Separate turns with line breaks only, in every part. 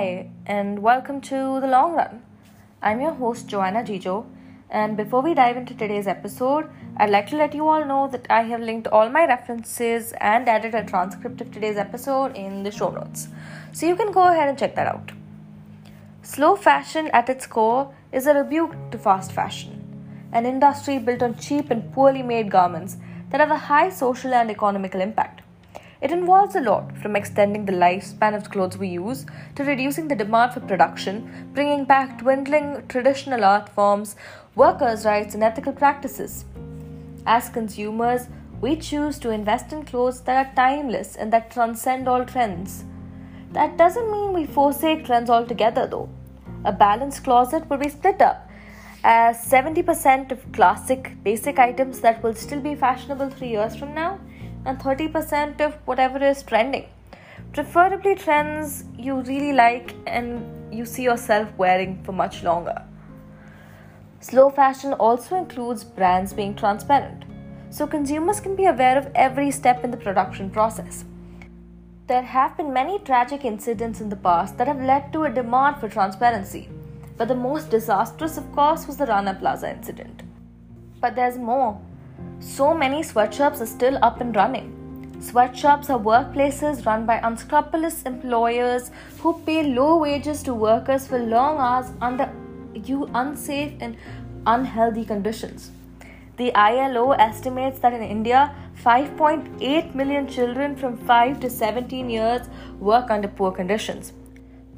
Hi, and welcome to The Long Run. I'm your host, Joanna Gijo, and before we dive into today's episode, I'd like to let you all know that I have linked all my references and added a transcript of today's episode in the show notes. So you can go ahead and check that out. Slow fashion at its core is a rebuke to fast fashion, an industry built on cheap and poorly made garments that have a high social and economical impact. It involves a lot from extending the lifespan of clothes we use to reducing the demand for production, bringing back dwindling traditional art forms, workers' rights, and ethical practices. As consumers, we choose to invest in clothes that are timeless and that transcend all trends. That doesn't mean we forsake trends altogether, though. A balanced closet will be split up as 70% of classic basic items that will still be fashionable three years from now and 30% of whatever is trending. Preferably trends you really like and you see yourself wearing for much longer. Slow fashion also includes brands being transparent, so consumers can be aware of every step in the production process. There have been many tragic incidents in the past that have led to a demand for transparency, but the most disastrous, of course, was the Rana Plaza incident. But there's more. So many sweatshops are still up and running. Sweatshops are workplaces run by unscrupulous employers who pay low wages to workers for long hours under unsafe and unhealthy conditions. The ILO estimates that in India, 5.8 million children from 5 to 17 years work under poor conditions.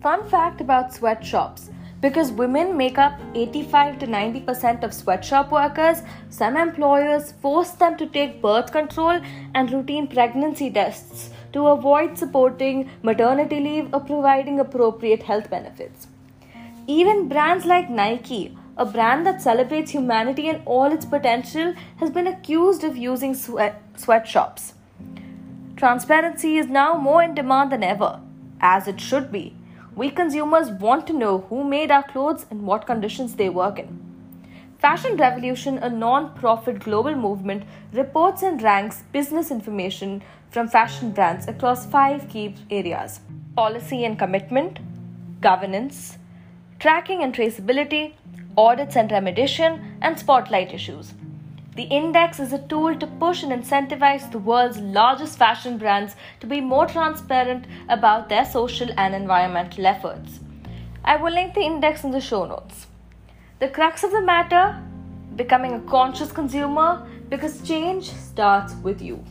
Fun fact about sweatshops because women make up 85 to 90% of sweatshop workers, some employers force them to take birth control and routine pregnancy tests to avoid supporting maternity leave or providing appropriate health benefits. Even brands like Nike, a brand that celebrates humanity and all its potential, has been accused of using sweat- sweatshops. Transparency is now more in demand than ever, as it should be we consumers want to know who made our clothes and what conditions they work in. Fashion Revolution, a non profit global movement, reports and ranks business information from fashion brands across five key areas policy and commitment, governance, tracking and traceability, audits and remediation, and spotlight issues. The index is a tool to push and incentivize the world's largest fashion brands to be more transparent about their social and environmental efforts. I will link the index in the show notes. The crux of the matter becoming a conscious consumer because change starts with you.